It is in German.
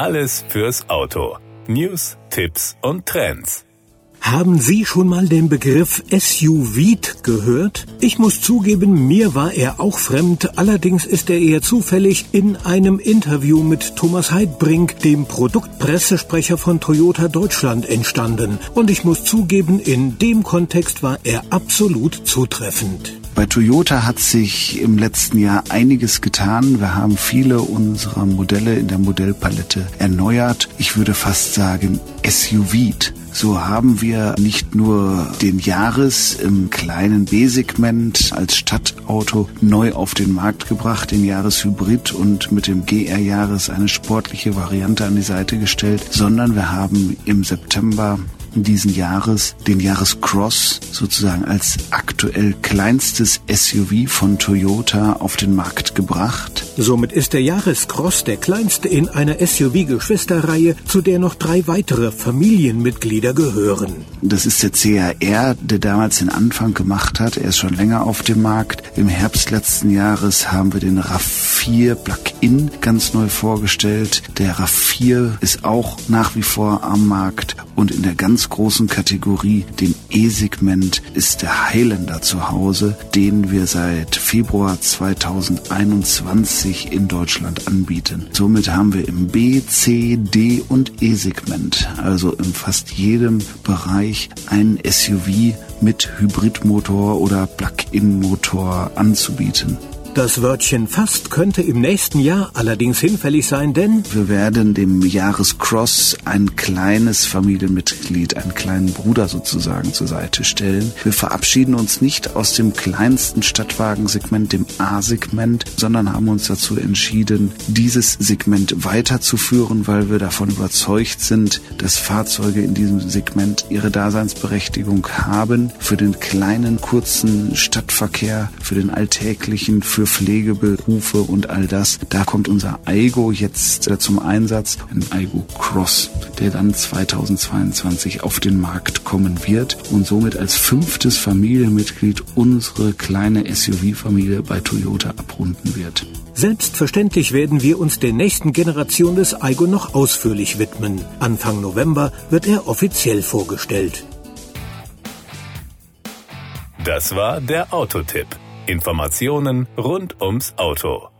Alles fürs Auto. News, Tipps und Trends. Haben Sie schon mal den Begriff SUV gehört? Ich muss zugeben, mir war er auch fremd, allerdings ist er eher zufällig in einem Interview mit Thomas Heidbrink, dem Produktpressesprecher von Toyota Deutschland, entstanden. Und ich muss zugeben, in dem Kontext war er absolut zutreffend. Bei Toyota hat sich im letzten Jahr einiges getan. Wir haben viele unserer Modelle in der Modellpalette erneuert. Ich würde fast sagen, SUVt. So haben wir nicht nur den Jahres im kleinen B-Segment als Stadtauto neu auf den Markt gebracht, den Jahreshybrid und mit dem GR Jahres eine sportliche Variante an die Seite gestellt, sondern wir haben im September diesen Jahres den Jahrescross sozusagen als aktuell kleinstes SUV von Toyota auf den Markt gebracht. Somit ist der Jahrescross der kleinste in einer SUV-Geschwisterreihe, zu der noch drei weitere Familienmitglieder gehören. Das ist der CRR, der damals den Anfang gemacht hat. Er ist schon länger auf dem Markt. Im Herbst letzten Jahres haben wir den RAV4 Plug-in ganz neu vorgestellt. Der RAV4 ist auch nach wie vor am Markt und in der ganz großen Kategorie, dem E-Segment, ist der Highlander zu Hause, den wir seit Februar 2021 in Deutschland anbieten. Somit haben wir im B, C, D und E-Segment, also in fast jedem Bereich ein SUV mit Hybridmotor oder Plug-in-Motor anzubieten. Das Wörtchen fast könnte im nächsten Jahr allerdings hinfällig sein, denn wir werden dem Jahrescross ein kleines Familienmitglied, einen kleinen Bruder sozusagen zur Seite stellen. Wir verabschieden uns nicht aus dem kleinsten Stadtwagensegment, dem A-Segment, sondern haben uns dazu entschieden, dieses Segment weiterzuführen, weil wir davon überzeugt sind, dass Fahrzeuge in diesem Segment ihre Daseinsberechtigung haben für den kleinen, kurzen Stadtverkehr, für den alltäglichen, für für Pflegeberufe und all das. Da kommt unser Aigo jetzt äh, zum Einsatz, ein Aigo Cross, der dann 2022 auf den Markt kommen wird und somit als fünftes Familienmitglied unsere kleine SUV-Familie bei Toyota abrunden wird. Selbstverständlich werden wir uns der nächsten Generation des Aigo noch ausführlich widmen. Anfang November wird er offiziell vorgestellt. Das war der Autotipp. Informationen rund ums Auto.